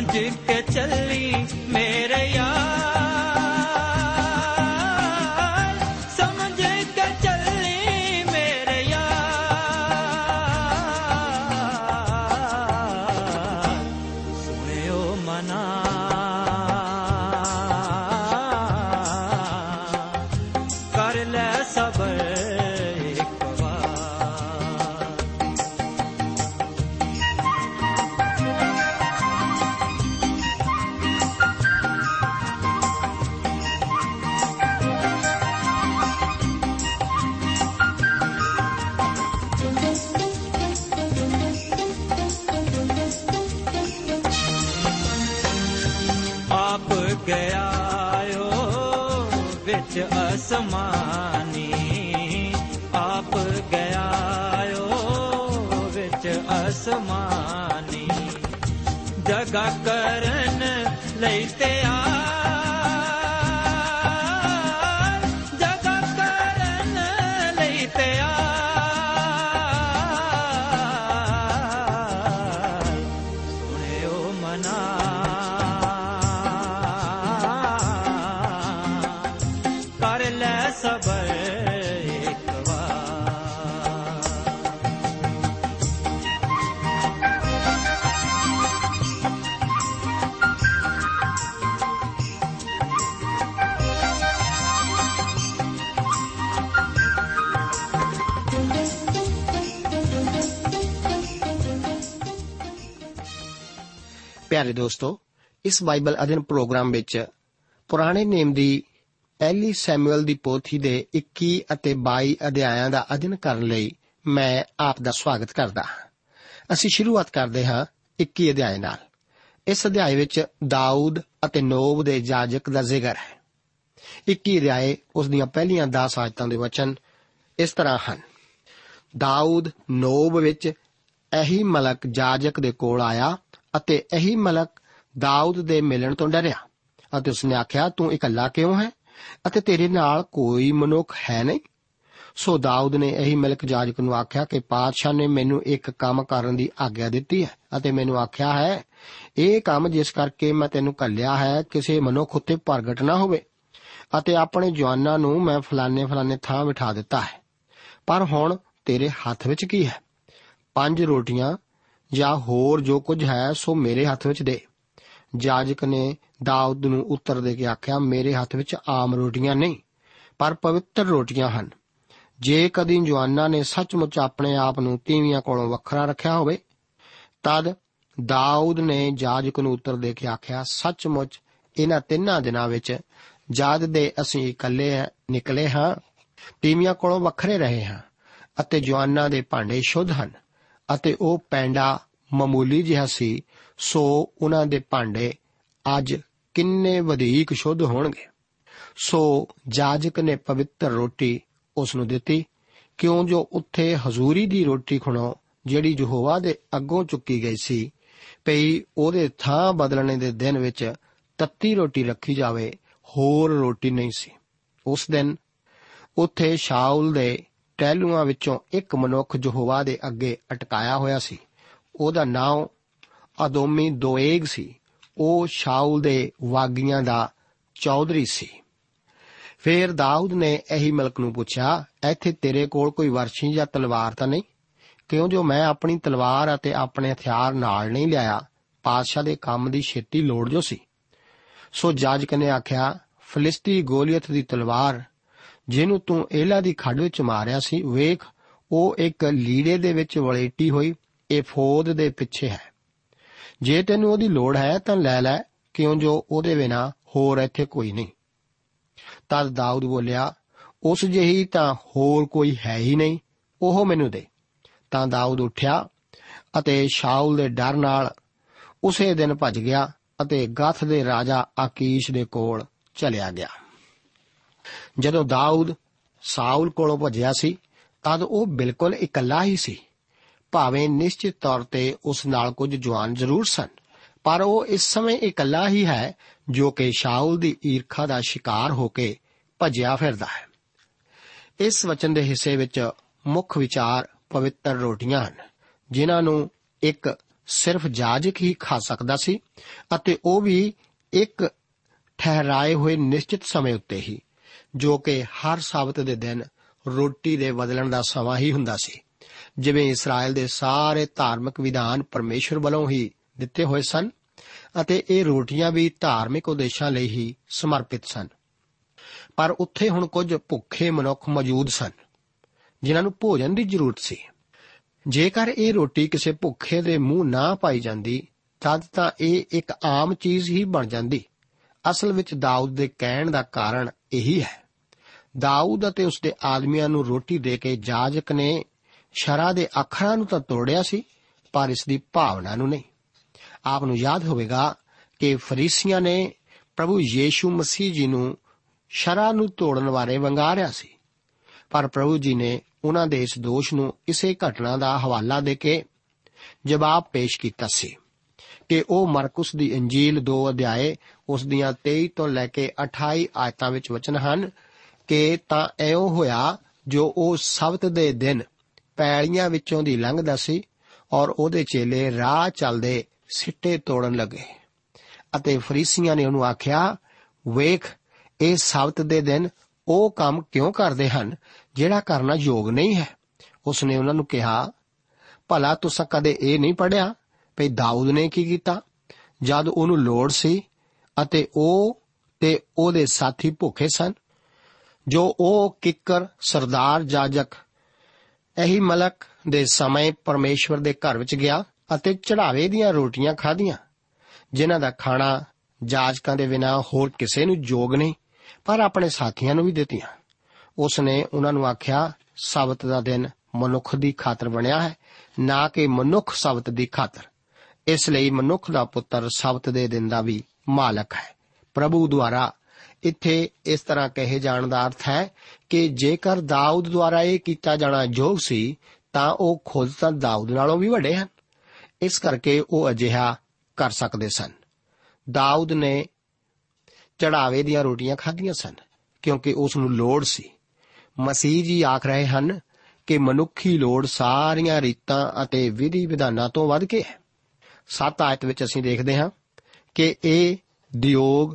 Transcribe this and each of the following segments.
ਸਮਝ ਕੇ ਚੱਲੀ ਮੇਰੇ ਅਸਮਾਨੀ ਆਪ ਗਿਆ ਵਿੱਚ ਅਸਮਾਨੀ ਜਗਾ ਕਰਨ ਲਈ ਤੇ ਆ ਪਿਆਰੇ ਦੋਸਤੋ, ਇਸ ਬਾਈਬਲ ਅਧਿਨ ਪ੍ਰੋਗਰਾਮ ਵਿੱਚ ਪੁਰਾਣੇ ਨੇਮ ਦੀ ਪਹਿਲੀ ਸੈਮੂਅਲ ਦੀ ਪੋਥੀ ਦੇ 21 ਅਤੇ 22 ਅਧਿਆਇਆਂ ਦਾ ਅਧਿਨ ਕਰਨ ਲਈ ਮੈਂ ਆਪ ਦਾ ਸਵਾਗਤ ਕਰਦਾ ਹਾਂ। ਅਸੀਂ ਸ਼ੁਰੂਆਤ ਕਰਦੇ ਹਾਂ 21 ਅਧਿਆਇ ਨਾਲ। ਇਸ ਅਧਿਆਇ ਵਿੱਚ ਦਾਊਦ ਅਤੇ ਨੋਬ ਦੇ ਜਾਜਕ ਦਾ ਜ਼ਿਕਰ ਹੈ। 21 ਅਧਿਆਇ ਉਸ ਦੀਆਂ ਪਹਿਲੀਆਂ 10 ਆਇਤਾਂ ਦੇ ਵਚਨ ਇਸ ਤਰ੍ਹਾਂ ਹਨ। ਦਾਊਦ ਨੋਬ ਵਿੱਚ ਇਹੀ ਮਲਕ ਜਾਜਕ ਦੇ ਕੋਲ ਆਇਆ ਅਤੇ ਇਹੀ ਮਲਕ ਦਾਊਦ ਦੇ ਮਿਲਣ ਤੋਂ ਡਰਿਆ ਅਤੇ ਉਸਨੇ ਆਖਿਆ, ਤੂੰ ਇਕੱਲਾ ਕਿਉਂ ਹੈ? ਅਤੇ ਤੇਰੇ ਨਾਲ ਕੋਈ ਮਨੁੱਖ ਹੈ ਨਹੀਂ? ਸੋ ਦਾਊਦ ਨੇ ਇਹੀ ਮਿਲਕ ਜਾਜਕ ਨੂੰ ਆਖਿਆ ਕਿ ਪਾਤਸ਼ਾਹ ਨੇ ਮੈਨੂੰ ਇੱਕ ਕੰਮ ਕਰਨ ਦੀ ਆਗਿਆ ਦਿੱਤੀ ਹੈ ਅਤੇ ਮੈਨੂੰ ਆਖਿਆ ਹੈ, ਇਹ ਕੰਮ ਜਿਸ ਕਰਕੇ ਮੈਂ ਤੈਨੂੰ ਕੱਲਿਆ ਹੈ, ਕਿਸੇ ਮਨੁੱਖ ਉੱਤੇ ਪ੍ਰਗਟ ਨਾ ਹੋਵੇ ਅਤੇ ਆਪਣੇ ਜਵਾਨਾਂ ਨੂੰ ਮੈਂ ਫਲਾਣੇ ਫਲਾਣੇ ਥਾਂ ਬਿਠਾ ਦਿੱਤਾ ਹੈ। ਪਰ ਹੁਣ ਤੇਰੇ ਹੱਥ ਵਿੱਚ ਕੀ ਹੈ? ਪੰਜ ਰੋਟੀਆਂ ਜਾਂ ਹੋਰ ਜੋ ਕੁਝ ਹੈ, ਸੋ ਮੇਰੇ ਹੱਥ ਵਿੱਚ ਦੇ। ਜਾਜਕ ਨੇ ਦਾਊਦ ਨੂੰ ਉੱਤਰ ਦੇ ਕੇ ਆਖਿਆ, ਮੇਰੇ ਹੱਥ ਵਿੱਚ ਆਮ ਰੋਟੀਆਂ ਨਹੀਂ, ਪਰ ਪਵਿੱਤਰ ਰੋਟੀਆਂ ਹਨ। ਜੇ ਕਦੀ ਜਵਾਨਾਂ ਨੇ ਸੱਚਮੁੱਚ ਆਪਣੇ ਆਪ ਨੂੰ ਤੀਵੀਆਂ ਕੋਲੋਂ ਵੱਖਰਾ ਰੱਖਿਆ ਹੋਵੇ, ਤਦ ਦਾਊਦ ਨੇ ਜਾਜਕ ਨੂੰ ਉੱਤਰ ਦੇ ਕੇ ਆਖਿਆ, ਸੱਚਮੁੱਚ ਇਹਨਾਂ ਤਿੰਨਾਂ ਦਿਨਾਂ ਵਿੱਚ ਜਦ ਦੇ ਅਸੀਂ ਇਕੱਲੇ ਨਿਕਲੇ ਹਾਂ, ਤੀਵੀਆਂ ਕੋਲੋਂ ਵੱਖਰੇ ਰਹੇ ਹਾਂ ਅਤੇ ਜਵਾਨਾਂ ਦੇ ਭਾਂਡੇ ਸ਼ੁੱਧ ਹਨ। ਅਤੇ ਉਹ ਪੈਂਡਾ ਮਾਮੂਲੀ ਜਿਹਾ ਸੀ, ਸੋ ਉਹਨਾਂ ਦੇ ਭਾਂਡੇ ਅੱਜ ਕਿੰਨੇ ਵਧੇਕ ਸ਼ੁੱਧ ਹੋਣਗੇ। ਸੋ ਜਾਜਕ ਨੇ ਪਵਿੱਤਰ ਰੋਟੀ ਉਸ ਨੂੰ ਦਿੱਤੀ, ਕਿਉਂ ਜੋ ਉੱਥੇ ਹਜ਼ੂਰੀ ਦੀ ਰੋਟੀ ਖਣੋ, ਜਿਹੜੀ ਯਹੋਵਾ ਦੇ ਅੱਗੋਂ ਚੁੱਕੀ ਗਈ ਸੀ, ਪਈ ਉਹਦੇ ਥਾਂ ਬਦਲਣੇ ਦੇ ਦਿਨ ਵਿੱਚ ਤੱਤੀ ਰੋਟੀ ਰੱਖੀ ਜਾਵੇ, ਹੋਰ ਰੋਟੀ ਨਹੀਂ ਸੀ। ਉਸ ਦਿਨ ਉੱਥੇ ਸ਼ਾਉਲ ਦੇ ਟਹਿਲੂਆਂ ਵਿੱਚੋਂ ਇੱਕ ਮਨੁੱਖ ਯਹੋਵਾ ਦੇ ਅੱਗੇ ਅਟਕਾਇਆ ਹੋਇਆ ਸੀ। ਉਹਦਾ ਨਾਮ ਅਦੋਮੀ ਦੋਏਗ ਸੀ। ਉਹ ਸ਼ਾਉਲ ਦੇ ਵਾਗੀਆਂ ਦਾ ਚੌਧਰੀ ਸੀ। ਫੇਰ ਦਾਊਦ ਨੇ ਇਹੀ ਮਲਕ ਨੂੰ ਪੁੱਛਿਆ, ਇੱਥੇ ਤੇਰੇ ਕੋਲ ਕੋਈ ਵਰਸ਼ੀ ਜਾਂ ਤਲਵਾਰ ਤਾਂ ਨਹੀਂ? ਕਿਉਂ ਜੋ ਮੈਂ ਆਪਣੀ ਤਲਵਾਰ ਅਤੇ ਆਪਣੇ ਹਥਿਆਰ ਨਾਲ ਨਹੀਂ ਲਿਆਇਆ ਪਾਦਸ਼ਾਹ ਦੇ ਕੰਮ ਦੀ ਛੇਤੀ ਲੋੜ ਜੋ ਸੀ? ਸੋ ਜਾਜਕ ਨੇ ਆਖਿਆ, ਫਲਿਸਤੀ ਗੋਲੀਅਤ ਦੀ ਤਲਵਾਰ ਜਿਹਨੂੰ ਤੂੰ ਏਲਾ ਦੀ ਖੱਡ ਵਿੱਚ ਮਾਰਿਆ ਸੀ, ਵੇਖ, ਉਹ ਇੱਕ ਲੀੜੇ ਦੇ ਵਿੱਚ ਵਲੇਟੀ ਹੋਈ, ਇਹ ਫੌਦ ਦੇ ਪਿੱਛੇ ਹੈ। ਜੇ ਤੈਨੂੰ ਉਹਦੀ ਲੋੜ ਹੈ, ਤਾਂ ਲੈ ਲੈ, ਕਿਉਂ ਜੋ ਉਹਦੇ ਬਿਨਾ ਹੋਰ ਇੱਥੇ ਕੋਈ ਨਹੀਂ। ਤਦ ਦਾਊਦ ਬੋਲਿਆ, ਉਸ ਜਿਹੀ ਤਾਂ ਹੋਰ ਕੋਈ ਹੈ ਹੀ ਨਹੀਂ, ਉਹ ਮੈਨੂੰ ਦੇ। ਤਾਂ ਦਾਊਦ ਉੱਠਿਆ ਅਤੇ ਸ਼ਾਉਲ ਦੇ ਡਰ ਨਾਲ ਉਸੇ ਦਿਨ ਭੱਜ ਗਿਆ ਅਤੇ ਗਥ ਦੇ ਰਾਜਾ ਆਕੀਸ਼ ਦੇ ਕੋਲ ਚਲਿਆ ਗਿਆ। ਜਦੋਂ ਦਾਊਦ ਸਾਊਲ ਕੋਲੋਂ ਭੱਜਿਆ ਸੀ, ਤਦ ਉਹ ਬਿਲਕੁਲ ਇਕੱਲਾ ਹੀ ਸੀ। ਭਾਵੇਂ ਨਿਸ਼ਚਿਤ ਤੌਰ ਤੇ ਉਸ ਨਾਲ ਕੁਝ ਜਵਾਨ ਜ਼ਰੂਰ ਸਨ, ਪਰ ਉਹ ਇਸ ਸਮੇਂ ਇਕੱਲਾ ਹੀ ਹੈ, ਜੋ ਕਿ ਸ਼ਾਉਲ ਦੀ ਈਰਖਾ ਦਾ ਸ਼ਿਕਾਰ ਹੋ ਕੇ ਭੱਜਿਆ ਫਿਰਦਾ ਹੈ। ਇਸ ਵਚਨ ਦੇ ਹਿੱਸੇ ਵਿੱਚ ਮੁੱਖ ਵਿਚਾਰ ਪਵਿੱਤਰ ਰੋਟੀਆਂ ਹਨ, ਜਿਨ੍ਹਾਂ ਨੂੰ ਇੱਕ ਸਿਰਫ ਜਾਜਕ ਹੀ ਖਾ ਸਕਦਾ ਸੀ ਅਤੇ ਉਹ ਵੀ ਇੱਕ ਠਹਿਰਾਏ ਹੋਏ ਨਿਸ਼ਚਿਤ ਸਮੇਂ ਉੱਤੇ ਹੀ। ਜੋ ਕਿ ਹਰ ਸਾਬਤ ਦੇ ਦਿਨ ਰੋਟੀ ਦੇ ਬਦਲਣ ਦਾ ਸਮਾਂ ਹੀ ਹੁੰਦਾ ਸੀ। ਜਿਵੇਂ ਇਸਰਾਇਲ ਦੇ ਸਾਰੇ ਧਾਰਮਿਕ ਵਿਧਾਨ ਪਰਮੇਸ਼ਰ ਵੱਲੋਂ ਹੀ ਦਿੱਤੇ ਹੋਏ ਸਨ ਅਤੇ ਇਹ ਰੋਟੀਆਂ ਵੀ ਧਾਰਮਿਕ ਉਦੇਸ਼ਾਂ ਲਈ ਹੀ ਸਮਰਪਿਤ ਸਨ। ਪਰ ਉੱਥੇ ਹੁਣ ਕੁਝ ਭੁੱਖੇ ਮਨੁੱਖ ਮੌਜੂਦ ਸਨ, ਜਿਨ੍ਹਾਂ ਨੂੰ ਭੋਜਨ ਦੀ ਜ਼ਰੂਰਤ ਸੀ। ਜੇਕਰ ਇਹ ਰੋਟੀ ਕਿਸੇ ਭੁੱਖੇ ਦੇ ਮੂੰਹ ਨਾ ਪਾਈ ਜਾਂਦੀ, ਤਦ ਤਾਂ ਇਹ ਇੱਕ ਆਮ ਚੀਜ਼ ਹੀ ਬਣ ਜਾਂਦੀ। ਅਸਲ ਵਿੱਚ ਦਾਊਦ ਦੇ ਕਹਿਣ ਦਾ ਕਾਰਨ ਇਹੀ ਹੈ। ਦਾਊਦ ਅਤੇ ਉਸ ਦੇ ਆਦਮੀਆਂ ਨੂੰ ਰੋਟੀ ਦੇ ਕੇ ਜਾਜਕ ਨੇ ਸ਼ਰਾ ਦੇ ਅੱਖਰਾਂ ਨੂੰ ਤਾਂ ਤੋੜਿਆ ਸੀ, ਪਰ ਇਸ ਦੀ ਭਾਵਨਾ ਨੂੰ ਨਹੀਂ। ਆਪ ਨੂੰ ਯਾਦ ਹੋਵੇਗਾ ਕਿ ਫਰੀਸੀਆਂ ਨੇ ਪ੍ਰਭੂ ਯੀਸ਼ੂ ਮਸੀਹ ਜੀ ਨੂੰ ਸ਼ਰਾ ਨੂੰ ਤੋੜਨ ਬਾਰੇ ਵੰਗਾਰਿਆ ਸੀ। ਪਰ ਪ੍ਰਭੂ ਜੀ ਨੇ ਉਹਨਾਂ ਦੇ ਇਸ ਦੋਸ਼ ਨੂੰ ਇਸੇ ਘਟਨਾ ਦਾ ਹਵਾਲਾ ਦੇ ਕੇ ਜਵਾਬ ਪੇਸ਼ ਕੀਤਾ ਸੀ ਕਿ ਉਹ ਮਰਕਸ ਦੀ ਇੰਜੀਲ 2 ਅਧਿਆਏ ਉਸ ਦੀਆਂ 23 ਤੋਂ ਲੈ ਕੇ 28 ਆਇਤਾਂ ਵਿੱਚ ਵਚਨ ਹਨ ਕਿ ਤਾਂ ਐਉਂ ਹੋਇਆ ਜੋ ਉਹ ਸਬਤ ਦੇ ਦਿਨ ਪੈਲੀਆਂ ਵਿੱਚੋਂ ਦੀ ਲੰਘਦਾ ਸੀ ਔਰ ਉਹਦੇ ਚੇਲੇ ਰਾਹ ਚੱਲਦੇ ਸਿੱਟੇ ਤੋੜਨ ਲੱਗੇ। ਅਤੇ ਫਰੀਸੀਆਂ ਨੇ ਉਹਨੂੰ ਆਖਿਆ, ਵੇਖ, ਇਹ ਸਬਤ ਦੇ ਦਿਨ ਉਹ ਕੰਮ ਕਿਉਂ ਕਰਦੇ ਹਨ ਜਿਹੜਾ ਕਰਨਾ ਯੋਗ ਨਹੀਂ ਹੈ? ਉਸਨੇ ਉਹਨਾਂ ਨੂੰ ਕਿਹਾ, ਭਲਾ ਤੁਸੀਂ ਕਦੇ ਇਹ ਨਹੀਂ ਪੜਿਆ ਭਈ ਦਾਊਦ ਨੇ ਕੀ ਕੀਤਾ? ਜਦ ਉਹਨੂੰ ਲੋੜ ਸੀ ਅਤੇ ਉਹ ਤੇ ਉਹਦੇ ਸਾਥੀ ਭੁੱਖੇ ਸਨ, ਜੋ ਉਹ ਕਿੱਕਰ, ਸਰਦਾਰ, ਜਾਜਕ, ਇਹੀ ਮਲਕ ਦੇ ਸਮੇਂ ਪਰਮੇਸ਼ਵਰ ਦੇ ਘਰ ਵਿੱਚ ਗਿਆ ਅਤੇ ਚੜਾਵੇ ਦੀਆਂ ਰੋਟੀਆਂ ਖਾਧੀਆਂ, ਜਿਨ੍ਹਾਂ ਦਾ ਖਾਣਾ ਜਾਜਕਾਂ ਦੇ ਬਿਨਾ ਹੋਰ ਕਿਸੇ ਨੂੰ ਯੋਗ ਨਹੀਂ, ਪਰ ਆਪਣੇ ਸਾਥੀਆਂ ਨੂੰ ਵੀ ਦਿੱਤੀਆਂ। ਉਸ ਨੇ ਉਹਨਾਂ ਨੂੰ ਆਖਿਆ, ਸਬਤ ਦਾ ਦਿਨ ਮਨੁੱਖ ਦੀ ਖਾਤਰ ਬਣਿਆ ਹੈ, ਨਾ ਕਿ ਮਨੁੱਖ ਸਬਤ ਦੀ ਖਾਤਰ। ਇਸ ਲਈ ਮਨੁੱਖ ਦਾ ਪੁੱਤਰ ਸਬਤ ਦੇ ਦਿਨ ਦਾ ਵੀ ਮਾਲਕ ਹੈ। ਪ੍ਰਭੂ ਦੁਆਰਾ ਇੱਥੇ ਇਸ ਤਰ੍ਹਾਂ ਕਹੇ ਜਾਣ ਦਾ ਅਰਥ ਹੈ ਕਿ ਜੇਕਰ ਦਾਊਦ ਦੁਆਰਾ ਇਹ ਕੀਤਾ ਜਾਣਾ ਯੋਗ ਸੀ, ਤਾਂ ਉਹ ਖੁਦ ਤਾਂ ਦਾਊਦ ਨਾਲੋਂ ਵੀ ਵੱਡੇ ਹਨ। ਇਸ ਕਰਕੇ ਉਹ ਅਜਿਹਾ ਕਰ ਸਕਦੇ ਸਨ। ਦਾਊਦ ਨੇ ਚੜਾਵੇ ਦੀਆਂ ਰੋਟੀਆਂ ਖਾਧੀਆਂ ਸਨ, ਕਿਉਂਕਿ ਉਸ ਨੂੰ ਲੋੜ ਸੀ। ਮਸੀਹ ਜੀ ਆਖ ਰਹੇ ਹਨ ਕਿ ਮਨੁੱਖੀ ਲੋੜ ਸਾਰੀਆਂ ਰੀਤਾਂ ਅਤੇ ਵਿਧੀ ਵਿਧਾਨਾਂ ਤੋਂ ਵੱਧ ਕੇ ਹੈ। 7 ਆਇਤ ਵਿੱਚ ਅਸੀਂ ਦੇਖਦੇ ਹਾਂ। ਕਿ ਇਹ ਦਿਯੋਗ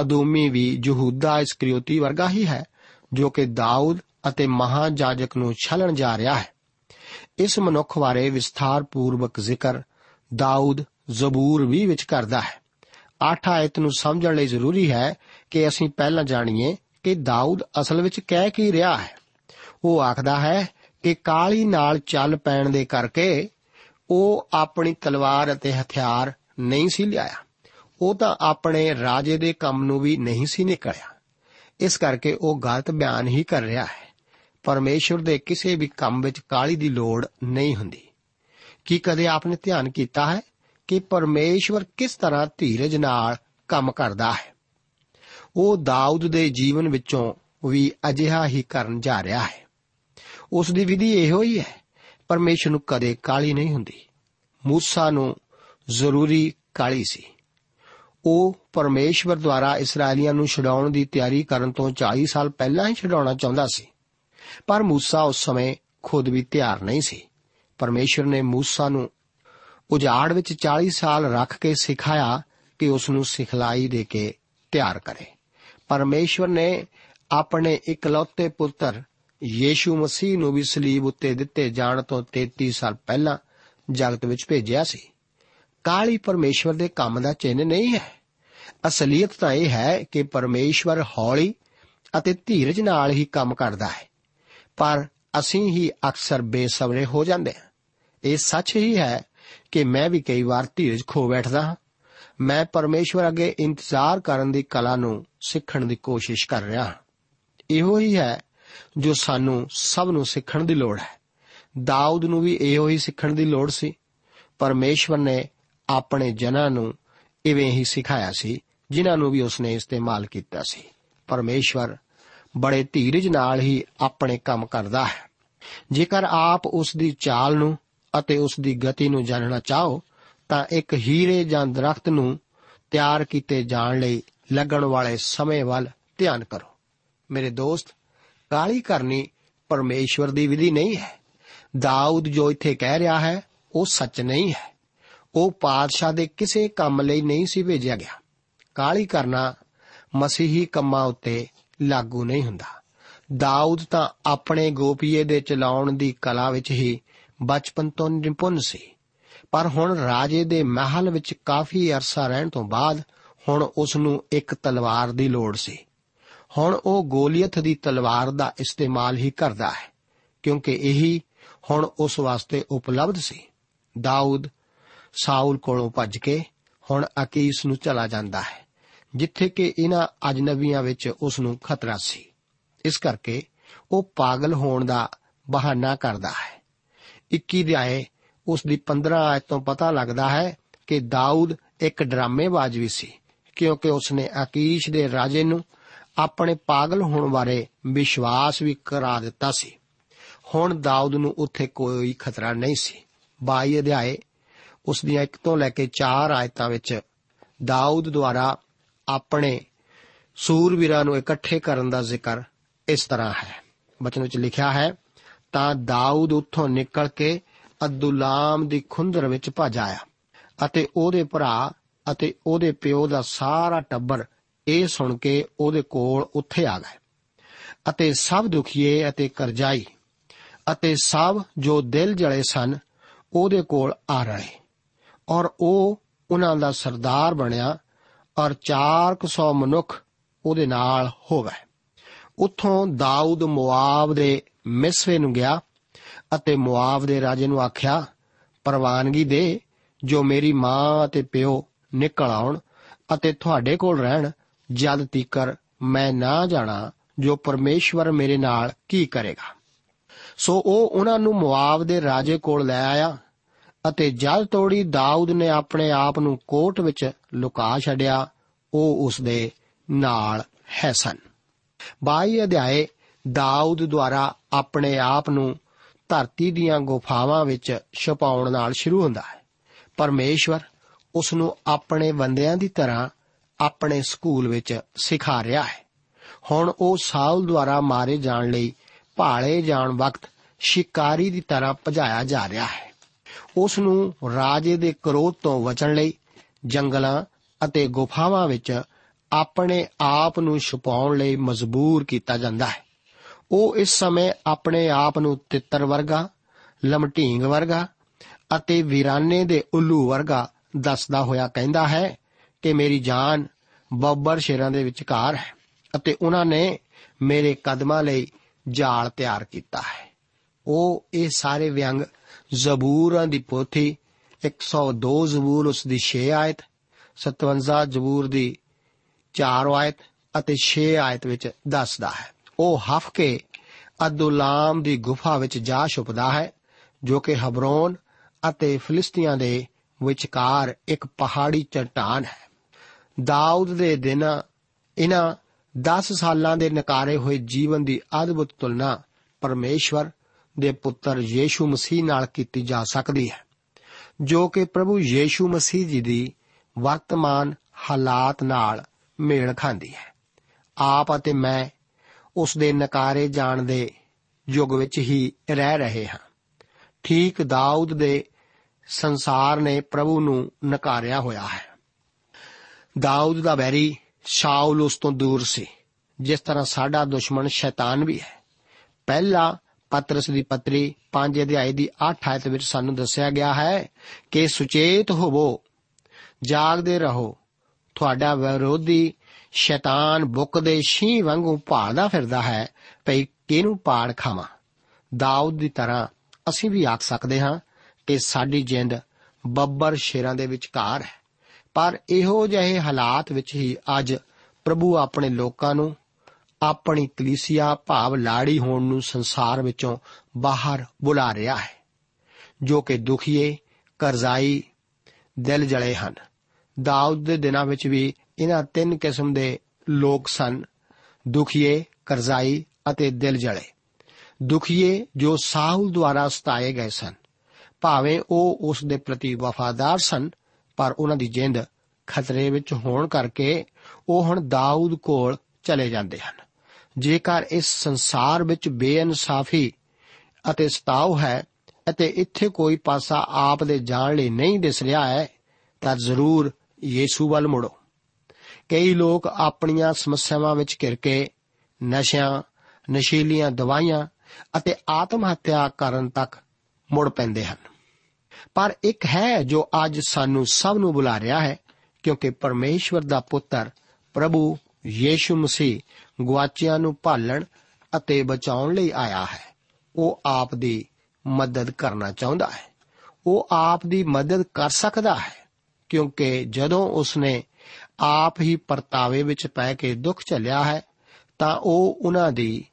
ਅਦੂਮੀ ਵੀ ਯਹੂਦਾ ਇਸਕਰੀਓਤੀ ਵਰਗਾ ਹੀ ਹੈ, ਜੋ ਕਿ ਦਾਊਦ ਅਤੇ ਮਹਾਜਾਜਕ ਨੂੰ ਛਲਣ ਜਾ ਰਿਹਾ ਹੈ। ਇਸ ਮਨੁੱਖ ਬਾਰੇ ਵਿਸਥਾਰ ਪੂਰਵਕ ਜ਼ਿਕਰ ਦਾਊਦ ਜ਼ਬੂਰ ਵੀ ਵਿੱਚ ਕਰਦਾ ਹੈ। 8 ਆਇਤ ਨੂੰ ਸਮਝਣ ਲਈ ਜ਼ਰੂਰੀ ਹੈ ਕਿ ਅਸੀਂ ਪਹਿਲਾਂ ਜਾਣੀਏ ਕਿ ਦਾਊਦ ਅਸਲ ਵਿੱਚ ਕਹਿ ਕੀ ਰਿਹਾ ਹੈ। ਉਹ ਆਖਦਾ ਹੈ ਕਿ ਕਾਲੀ ਨਾਲ ਚੱਲ ਪੈਣ ਦੇ ਕਰਕੇ ਉਹ ਆਪਣੀ ਤਲਵਾਰ ਅਤੇ ਹਥਿਆਰ ਨਹੀਂ ਸੀ ਲਿਆਇਆ। ਉਹ ਤਾਂ ਆਪਣੇ ਰਾਜੇ ਦੇ ਕੰਮ ਨੂੰ ਵੀ ਨਹੀਂ ਸੀ ਨਿਕਲਿਆ। ਇਸ ਕਰਕੇ ਉਹ ਗਲਤ ਬਿਆਨ ਹੀ ਕਰ ਰਿਹਾ ਹੈ। ਪਰਮੇਸ਼ਵਰ ਦੇ ਕਿਸੇ ਵੀ ਕੰਮ ਵਿੱਚ ਕਾਲੀ ਦੀ ਲੋੜ ਨਹੀਂ ਹੁੰਦੀ। ਕੀ ਕਦੇ ਆਪਨੇ ਧਿਆਨ ਕੀਤਾ ਹੈ ਕਿ ਪਰਮੇਸ਼ਵਰ ਕਿਸ ਤਰ੍ਹਾਂ ਧੀਰਜ ਨਾਲ ਕੰਮ ਕਰਦਾ ਹੈ? ਉਹ ਦਾਊਦ ਦੇ ਜੀਵਨ ਵਿੱਚੋਂ ਵੀ ਅਜਿਹਾ ਹੀ ਕਰਨ ਜਾ ਰਿਹਾ ਹੈ। ਉਸ ਦੀ ਵਿਧੀ ਇਹੋ ਹੀ ਹੈ, ਪਰਮੇਸ਼ਰ ਨੂੰ ਕਦੇ ਕਾਲੀ ਨਹੀਂ ਹੁੰਦੀ। ਮੂਸਾ ਨੂੰ ਜ਼ਰੂਰੀ ਕਾਲੀ ਸੀ। ਉਹ ਪਰਮੇਸ਼ਵਰ ਦੁਆਰਾ ਇਸرائیਲੀਆਂ ਨੂੰ ਛਡਾਉਣ ਦੀ ਤਿਆਰੀ ਕਰਨ ਤੋਂ 40 ਸਾਲ ਪਹਿਲਾਂ ਹੀ ਛਡਾਉਣਾ ਚਾਹੁੰਦਾ ਸੀ। ਪਰ موسی ਉਸ ਸਮੇਂ ਖੁਦ ਵੀ ਤਿਆਰ ਨਹੀਂ ਸੀ। ਪਰਮੇਸ਼ਰ ਨੇ موسی ਨੂੰ ਉਜਾੜ ਵਿੱਚ 40 ਸਾਲ ਰੱਖ ਕੇ ਸਿਖਾਇਆ ਕਿ ਉਸ ਨੂੰ ਸਿਖਲਾਈ ਦੇ ਕੇ ਤਿਆਰ ਕਰੇ। ਪਰਮੇਸ਼ਵਰ ਨੇ ਆਪਣੇ ਇਕਲੌਤੇ ਪੁੱਤਰ ਯੀਸ਼ੂ ਮਸੀਹ ਨੂੰ ਵੀ ਸਲੀਬ ਉੱਤੇ ਦਿੱਤੇ ਜਾਣ ਤੋਂ 33 ਸਾਲ ਪਹਿਲਾਂ ਜਗਤ ਵਿੱਚ ਭੇਜਿਆ ਸੀ। ਕਾਲੀ ਪਰਮੇਸ਼ਵਰ ਦੇ ਕੰਮ ਦਾ ਚਿੰਨ ਨਹੀਂ ਹੈ। ਅਸਲੀਅਤ ਤਾਂ ਇਹ ਹੈ ਕਿ ਪਰਮੇਸ਼ਵਰ ਹੌਲੀ ਅਤੇ ਧੀਰਜ ਨਾਲ ਹੀ ਕੰਮ ਕਰਦਾ ਹੈ। ਪਰ ਅਸੀਂ ਹੀ ਅਕਸਰ ਬੇਸਬਰੇ ਹੋ ਜਾਂਦੇ ਹਾਂ। ਇਹ ਸੱਚ ਹੀ ਹੈ ਕਿ ਮੈਂ ਵੀ ਕਈ ਵਾਰ ਧੀਰਜ ਖੋ ਬੈਠਦਾ ਹਾਂ। ਮੈਂ ਪਰਮੇਸ਼ਵਰ ਅੱਗੇ ਇੰਤਜ਼ਾਰ ਕਰਨ ਦੀ ਕਲਾ ਨੂੰ ਸਿੱਖਣ ਦੀ ਕੋਸ਼ਿਸ਼ ਕਰ ਰਿਹਾ ਹਾਂ। ਇਹੋ ਹੀ ਹੈ ਜੋ ਸਾਨੂੰ ਸਭ ਨੂੰ ਸਿੱਖਣ ਦੀ ਲੋੜ ਹੈ। ਦਾਊਦ ਨੂੰ ਵੀ ਇਹੋ ਹੀ ਸਿੱਖਣ ਦੀ ਲੋੜ ਸੀ। ਪਰਮੇਸ਼ਵਰ ਨੇ ਆਪਣੇ ਜਨਾਂ ਨੂੰ ਇਵੇਂ ਹੀ ਸਿਖਾਇਆ ਸੀ ਜਿਨ੍ਹਾਂ ਨੂੰ ਵੀ ਉਸਨੇ ਇਸਤੇਮਾਲ ਕੀਤਾ ਸੀ। ਪਰਮੇਸ਼ਵਰ ਬੜੇ ਧੀਰਜ ਨਾਲ ਹੀ ਆਪਣੇ ਕੰਮ ਕਰਦਾ ਹੈ। ਜੇਕਰ ਆਪ ਉਸ ਦੀ ਚਾਲ ਨੂੰ ਅਤੇ ਉਸ ਦੀ ਗਤੀ ਨੂੰ ਜਾਣਨਾ ਚਾਹੋ, ਤਾਂ ਇੱਕ ਹੀਰੇ ਜਾਂ ਦਰਖਤ ਨੂੰ ਤਿਆਰ ਕੀਤੇ ਜਾਣ ਲਈ ਲੱਗਣ ਵਾਲੇ ਸਮੇਂ ਵੱਲ ਧਿਆਨ ਕਰੋ। ਮੇਰੇ ਦੋਸਤ ਕਾਲੀ ਕਰਨੀ ਪਰਮੇਸ਼ਵਰ ਦੀ ਵਿਧੀ ਨਹੀਂ ਹੈ। ਦਾਊਦ ਜੋ ਇੱਥੇ ਕਹਿ ਰਿਹਾ ਹੈ, ਉਹ ਸੱਚ ਨਹੀਂ ਹੈ। ਉਹ ਪਾਦਸ਼ਾਹ ਦੇ ਕਿਸੇ ਕੰਮ ਲਈ ਨਹੀਂ ਸੀ ਭੇਜਿਆ ਗਿਆ। ਕਾਲੀ ਕਰਨਾ ਮਸੀਹੀ ਕੰਮਾਂ ਉੱਤੇ ਲਾਗੂ ਨਹੀਂ ਹੁੰਦਾ। ਦਾਊਦ ਤਾਂ ਆਪਣੇ ਗੋਪੀਏ ਦੇ ਚਲਾਉਣ ਦੀ ਕਲਾ ਵਿੱਚ ਹੀ ਬਚਪਨ ਤੋਂ ਨਿਪੁੰਨ ਸੀ। ਪਰ ਹੁਣ ਰਾਜੇ ਦੇ ਮਹਿਲ ਵਿੱਚ ਕਾਫੀ ਅਰਸਾ ਰਹਿਣ ਤੋਂ ਬਾਅਦ ਹੁਣ ਉਸ ਨੂੰ ਇੱਕ ਤਲਵਾਰ ਦੀ ਲੋੜ ਸੀ। ਹੁਣ ਉਹ ਗੋਲੀਅਥ ਦੀ ਤਲਵਾਰ ਦਾ ਇਸਤੇਮਾਲ ਹੀ ਕਰਦਾ ਹੈ, ਕਿਉਂਕਿ ਇਹੀ ਹੁਣ ਉਸ ਵਾਸਤੇ ਉਪਲਬਧ ਸੀ। ਦਾਊਦ ਸਾਊਲ ਕੋਲੋਂ ਭੱਜ ਕੇ ਹੁਣ ਅਕੀਸ ਨੂੰ ਚਲਾ ਜਾਂਦਾ ਹੈ। ਜਿੱਥੇ ਕਿ ਇਹਨਾਂ ਅਜਨਬੀਆਂ ਵਿੱਚ ਉਸ ਨੂੰ ਖਤਰਾ ਸੀ। ਇਸ ਕਰਕੇ ਉਹ ਪਾਗਲ ਹੋਣ ਦਾ ਬਹਾਨਾ ਕਰਦਾ ਹੈ। 21 ਅਧਿਆਏ, ਉਸ ਦੀ 15 ਆਇਤ ਤੋਂ ਪਤਾ ਲੱਗਦਾ ਹੈ ਕਿ ਦਾਊਦ ਇੱਕ ਡਰਾਮੇਬਾਜ਼ ਵੀ ਸੀ, ਕਿਉਂਕਿ ਉਸਨੇ ਅਕੀਸ਼ ਦੇ ਰਾਜੇ ਨੂੰ ਆਪਣੇ ਪਾਗਲ ਹੋਣ ਬਾਰੇ ਵਿਸ਼ਵਾਸ ਵੀ ਕਰਾ ਦਿੱਤਾ ਸੀ। ਹੁਣ ਦਾਊਦ ਨੂੰ ਉੱਥੇ ਕੋਈ ਖਤਰਾ ਨਹੀਂ ਸੀ। 22 ਅਧਿਆਏ, ਉਸ ਦੀਆਂ 1 ਤੋਂ ਲੈ ਕੇ 4 ਆਇਤਾਂ ਵਿੱਚ ਦਾਊਦ ਦੁਆਰਾ ਆਪਣੇ ਸੂਰਵੀਰਾਂ ਨੂੰ ਇਕੱਠੇ ਕਰਨ ਦਾ ਜ਼ਿਕਰ ਇਸ ਤਰ੍ਹਾਂ ਹੈ। ਬਚਨ ਵਿੱਚ ਲਿਖਿਆ ਹੈ, ਤਾਂ ਦਾਊਦ ਉੱਥੋਂ ਨਿਕਲ ਕੇ ਅਦੁਲਾਮ ਦੀ ਖੁੰਦਰ ਵਿੱਚ ਭੱਜ ਆਇਆ ਅਤੇ ਉਹਦੇ ਭਰਾ ਅਤੇ ਉਹਦੇ ਪਿਓ ਦਾ ਸਾਰਾ ਟੱਬਰ ਇਹ ਸੁਣ ਕੇ ਉਹਦੇ ਕੋਲ ਉੱਥੇ ਆ ਗਏ ਅਤੇ ਸਭ ਦੁਖੀਏ ਅਤੇ ਕਰਜ਼ਾਈ ਅਤੇ ਸਭ ਜੋ ਦਿਲ ਜਲੇ ਸਨ ਉਹਦੇ ਕੋਲ ਆ ਰਹੇ ਔਰ ਉਹ ਉਹਨਾਂ ਦਾ ਸਰਦਾਰ ਬਣਿਆ ਔਰ 400 ਮਨੁੱਖ ਉਹਦੇ ਨਾਲ ਹੋ ਗਏ। ਉੱਥੋਂ ਦਾਊਦ ਮੁਆਬ ਦੇ ਮਿਸਵੇ ਨੂੰ ਗਿਆ ਅਤੇ ਮੁਆਬ ਦੇ ਰਾਜੇ ਨੂੰ ਆਖਿਆ, ਪ੍ਰਵਾਨਗੀ ਦੇ, ਜੋ ਮੇਰੀ ਮਾਂ ਅਤੇ ਪਿਓ ਨਿਕਲ ਆਉਣ ਅਤੇ ਤੁਹਾਡੇ ਕੋਲ ਰਹਿਣ, ਜਦ ਤੀਕਰ ਮੈਂ ਨਾ ਜਾਣਾ, ਜੋ ਪਰਮੇਸ਼ਵਰ ਮੇਰੇ ਨਾਲ ਕੀ ਕਰੇਗਾ। ਸੋ ਉਹ ਉਹਨਾਂ ਨੂੰ ਮੁਆਬ ਦੇ ਰਾਜੇ ਕੋਲ ਲੈ ਆਇਆ ਅਤੇ ਜਦ ਤੋੜੀ ਦਾਊਦ ਨੇ ਆਪਣੇ ਆਪ ਨੂੰ ਕੋਟ ਵਿੱਚ ਲੁਕਾ ਛੱਡਿਆ, ਉਹ ਉਸ ਦੇ ਨਾਲ ਹੈ ਸਨ। 22 ਅਧਿਆਏ, ਦਾਊਦ ਦੁਆਰਾ ਆਪਣੇ ਆਪ ਨੂੰ ਧਰਤੀ ਦੀਆਂ ਗੁਫਾਵਾਂ ਵਿੱਚ ਛੁਪਾਉਣ ਨਾਲ ਸ਼ੁਰੂ ਹੁੰਦਾ ਹੈ। ਪਰਮੇਸ਼ਵਰ ਉਸ ਨੂੰ ਆਪਣੇ ਬੰਦਿਆਂ ਦੀ ਤਰ੍ਹਾਂ ਆਪਣੇ ਸਕੂਲ ਵਿੱਚ ਸਿਖਾ ਰਿਹਾ ਹੈ। ਹੁਣ ਉਹ ਸਾਊਲ ਦੁਆਰਾ ਮਾਰੇ ਜਾਣ ਲਈ ਭਾਲੇ ਜਾਣ ਵਕਤ ਸ਼ਿਕਾਰੀ ਦੀ ਤਰ੍ਹਾਂ ਭਜਾਇਆ ਜਾ ਰਿਹਾ ਹੈ। ਉਸ ਨੂੰ ਰਾਜੇ ਦੇ ਕਰੋਧ ਤੋਂ ਬਚਣ ਲਈ ਜੰਗਲਾਂ ਅਤੇ ਗੁਫਾਵਾਂ ਵਿੱਚ ਆਪਣੇ ਆਪ ਨੂੰ ਛੁਪਾਉਣ ਲਈ ਮਜਬੂਰ ਕੀਤਾ ਜਾਂਦਾ ਹੈ। ਉਹ ਇਸ ਸਮੇਂ ਆਪਣੇ ਆਪ ਨੂੰ ਤਿੱਤਰ ਵਰਗਾ, ਲਮਟੀਂਗ ਵਰਗਾ ਅਤੇ ਵੀਰਾਨੇ ਦੇ ਉੱਲੂ ਵਰਗਾ ਦੱਸਦਾ ਹੋਇਆ ਕਹਿੰਦਾ ਹੈ ਕਿ ਮੇਰੀ ਜਾਨ ਬੱਬਰ ਸ਼ੇਰਾਂ ਦੇ ਵਿਚਕਾਰ ਹੈ ਅਤੇ ਉਹਨਾਂ ਨੇ ਮੇਰੇ ਕਦਮਾਂ ਲਈ ਜਾਲ ਤਿਆਰ ਕੀਤਾ ਹੈ। ਉਹ ਇਹ ਸਾਰੇ ਵਿਅੰਗ ਜ਼ਬੂਰਾਂ ਦੀ ਪੋਥੀ 102 ਜ਼ਬੂਰ ਉਸ ਦੀ 6 ਆਇਤ 57 ਜ਼ਬੂਰ ਦੀ 4 ਆਇਤ ਅਤੇ 6 ਆਇਤ ਵਿੱਚ ਦੱਸਦਾ ਹੈ। ਉਹ ਹਫ ਕੇ ਅਦੁਲਾਮ ਦੀ ਗੁਫਾ ਵਿੱਚ ਜਾ ਛੁਪਦਾ ਹੈ, ਜੋ ਕਿ ਹਬਰੋਨ ਅਤੇ ਫਿਲਿਸਤੀਆਂ ਦੇ ਵਿਚਕਾਰ ਇੱਕ ਪਹਾੜੀ ਚਟਾਨ ਹੈ। ਦਾਊਦ ਦੇ ਦਿਨ, ਇਹਨਾਂ 10 ਸਾਲਾਂ ਦੇ ਨਕਾਰੇ ਹੋਏ ਜੀਵਨ ਦੀ ਅਦਭੁਤ ਤੁਲਨਾ ਪਰਮੇਸ਼ਵਰ ਦੇ ਪੁੱਤਰ ਯੀਸ਼ੂ ਮਸੀਹ ਨਾਲ ਕੀਤੀ ਜਾ ਸਕਦੀ ਹੈ, ਜੋ ਕਿ ਪ੍ਰਭੂ ਯੀਸ਼ੂ ਮਸੀਹ ਜੀ ਦੀ ਵਰਤਮਾਨ ਹਾਲਾਤ ਨਾਲ ਮੇਲ ਖਾਂਦੀ ਹੈ। ਆਪ ਅਤੇ ਮੈਂ ਉਸ ਦੇ ਨਕਾਰੇ ਜਾਣ ਦੇ ਯੁੱਗ ਵਿੱਚ ਹੀ ਰਹਿ ਰਹੇ ਹਾਂ। ਠੀਕ ਦਾਊਦ ਦੇ ਸੰਸਾਰ ਨੇ ਪ੍ਰਭੂ ਨੂੰ ਨਕਾਰਿਆ ਹੋਇਆ ਹੈ। ਦਾਊਦ ਦਾ ਬੈਰੀ ਸ਼ਾਉਲ ਉਸ ਤੋਂ ਦੂਰ ਸੀ, ਜਿਸ ਤਰ੍ਹਾਂ ਸਾਡਾ ਦੁਸ਼ਮਣ ਸ਼ੈਤਾਨ ਵੀ ਹੈ। ਪਹਿਲਾ ਪਤਰਸ ਦੀ ਪੱਤਰੀ 5 ਅਧਿਆਇ ਦੀ 8 ਆਇਤ ਵਿੱਚ ਸਾਨੂੰ ਦੱਸਿਆ ਗਿਆ ਹੈ ਕਿ ਸੁਚੇਤ ਹੋਵੋ, ਜਾਗਦੇ ਰਹੋ। ਤੁਹਾਡਾ ਵਿਰੋਧੀ ਸ਼ੈਤਾਨ ਬੁੱਕ ਦੇ ਛੀ ਵਾਂਗੂ ਭਾਲਦਾ ਫਿਰਦਾ ਹੈ, ਭਈ ਕਿਹਨੂੰ ਪਾੜ ਖਾਵਾਂ? ਦਾਊਦ ਦੀ ਤਰ੍ਹਾਂ ਅਸੀਂ ਵੀ ਆਖ ਸਕਦੇ ਹਾਂ ਕਿ ਸਾਡੀ ਜਿੰਦ ਬੱਬਰ ਸ਼ੇਰਾਂ ਦੇ ਵਿਚਕਾਰ ਹੈ। ਪਰ ਇਹੋ ਜਿਹੇ ਹਾਲਾਤ ਵਿੱਚ ਹੀ ਅੱਜ ਪ੍ਰਭੂ ਆਪਣੇ ਲੋਕਾਂ ਨੂੰ ਆਪਣੀ ਕਲੀਸਿਆ ਭਾਵ ਲਾੜੀ ਹੋਣ ਨੂੰ ਸੰਸਾਰ ਵਿੱਚੋਂ ਬਾਹਰ ਬੁਲਾ ਰਿਹਾ ਹੈ, ਜੋ ਕਿ ਦੁਖੀਏ, ਕਰਜ਼ਾਈ, ਦਿਲ ਜਲੇ ਹਨ। ਦਾਊਦ ਦੇ ਦਿਨਾਂ ਵਿੱਚ ਵੀ ਇਹਨਾਂ ਤਿੰਨ ਕਿਸਮ ਦੇ ਲੋਕ ਸਨ, ਦੁਖੀਏ, ਕਰਜ਼ਾਈ ਅਤੇ ਦਿਲ ਜਲੇ। ਦੁਖੀਏ ਜੋ ਸਾਹੂਲ ਦੁਆਰਾ ਸਤਾਏ ਗਏ ਸਨ, ਭਾਵੇਂ ਉਹ ਉਸ ਦੇ ਪ੍ਰਤੀ ਵਫਾਦਾਰ ਸਨ, ਪਰ ਉਹਨਾਂ ਦੀ ਜਿੰਦ ਖਤਰੇ ਵਿੱਚ ਹੋਣ ਕਰਕੇ ਉਹ ਹੁਣ ਦਾਊਦ ਕੋਲ ਚਲੇ ਜਾਂਦੇ ਹਨ। ਜੇਕਰ ਇਸ ਸੰਸਾਰ ਵਿੱਚ ਬੇਇਨਸਾਫੀ ਅਤੇ ਸਤਾਉ ਹੈ ਅਤੇ ਇੱਥੇ ਕੋਈ ਪਾਸਾ ਆਪ ਦੇ ਜਾਣ ਲਈ ਨਹੀਂ ਦਿਸ ਰਿਹਾ ਹੈ, ਤਾਂ ਜ਼ਰੂਰ ਯੀਸ਼ੂ ਵੱਲ ਮੁੜੋ। ਕਈ ਲੋਕ ਆਪਣੀਆਂ ਸਮੱਸਿਆਵਾਂ ਵਿੱਚ ਘਿਰ ਕੇ ਨਸ਼ਿਆਂ, ਨਸ਼ੀਲੀਆਂ ਦਵਾਈਆਂ ਅਤੇ ਆਤਮ ਹੱਤਿਆ ਕਰਨ ਤੱਕ ਮੁੜ ਪੈਂਦੇ ਹਨ। ਪਰ ਇੱਕ ਹੈ ਜੋ ਅੱਜ ਸਾਨੂੰ ਸਭ ਨੂੰ ਬੁਲਾ ਰਿਹਾ ਹੈ, ਕਿਉਂਕਿ ਪਰਮੇਸ਼ਵਰ ਦਾ ਪੁੱਤਰ ਪ੍ਰਭੂ ਯੀਸ਼ੂ ਮਸੀਹ ਗਵਾਚਿਆਂ ਨੂੰ ਭਾਲਣ ਅਤੇ ਬਚਾਉਣ ਲਈ ਆਇਆ ਹੈ। ਉਹ ਆਪ ਦੀ ਮਦਦ ਕਰਨਾ ਚਾਹੁੰਦਾ ਹੈ। ਉਹ ਆਪ ਦੀ ਮਦਦ ਕਰ ਸਕਦਾ ਹੈ, ਕਿਉਂਕਿ ਜਦੋਂ ਉਸਨੇ ਆਪ ਹੀ ਪਰਤਾਵੇ ਵਿੱਚ ਪੈ ਕੇ ਦੁੱਖ ਝੱਲਿਆ ਹੈ, ਤਾਂ ਉਹ ਉਹਨਾਂ ਦੀ